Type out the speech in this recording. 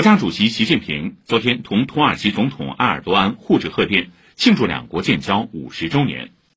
国家主席习近平昨天同土耳其总统埃尔多安互致贺电庆祝两国建交五十周年。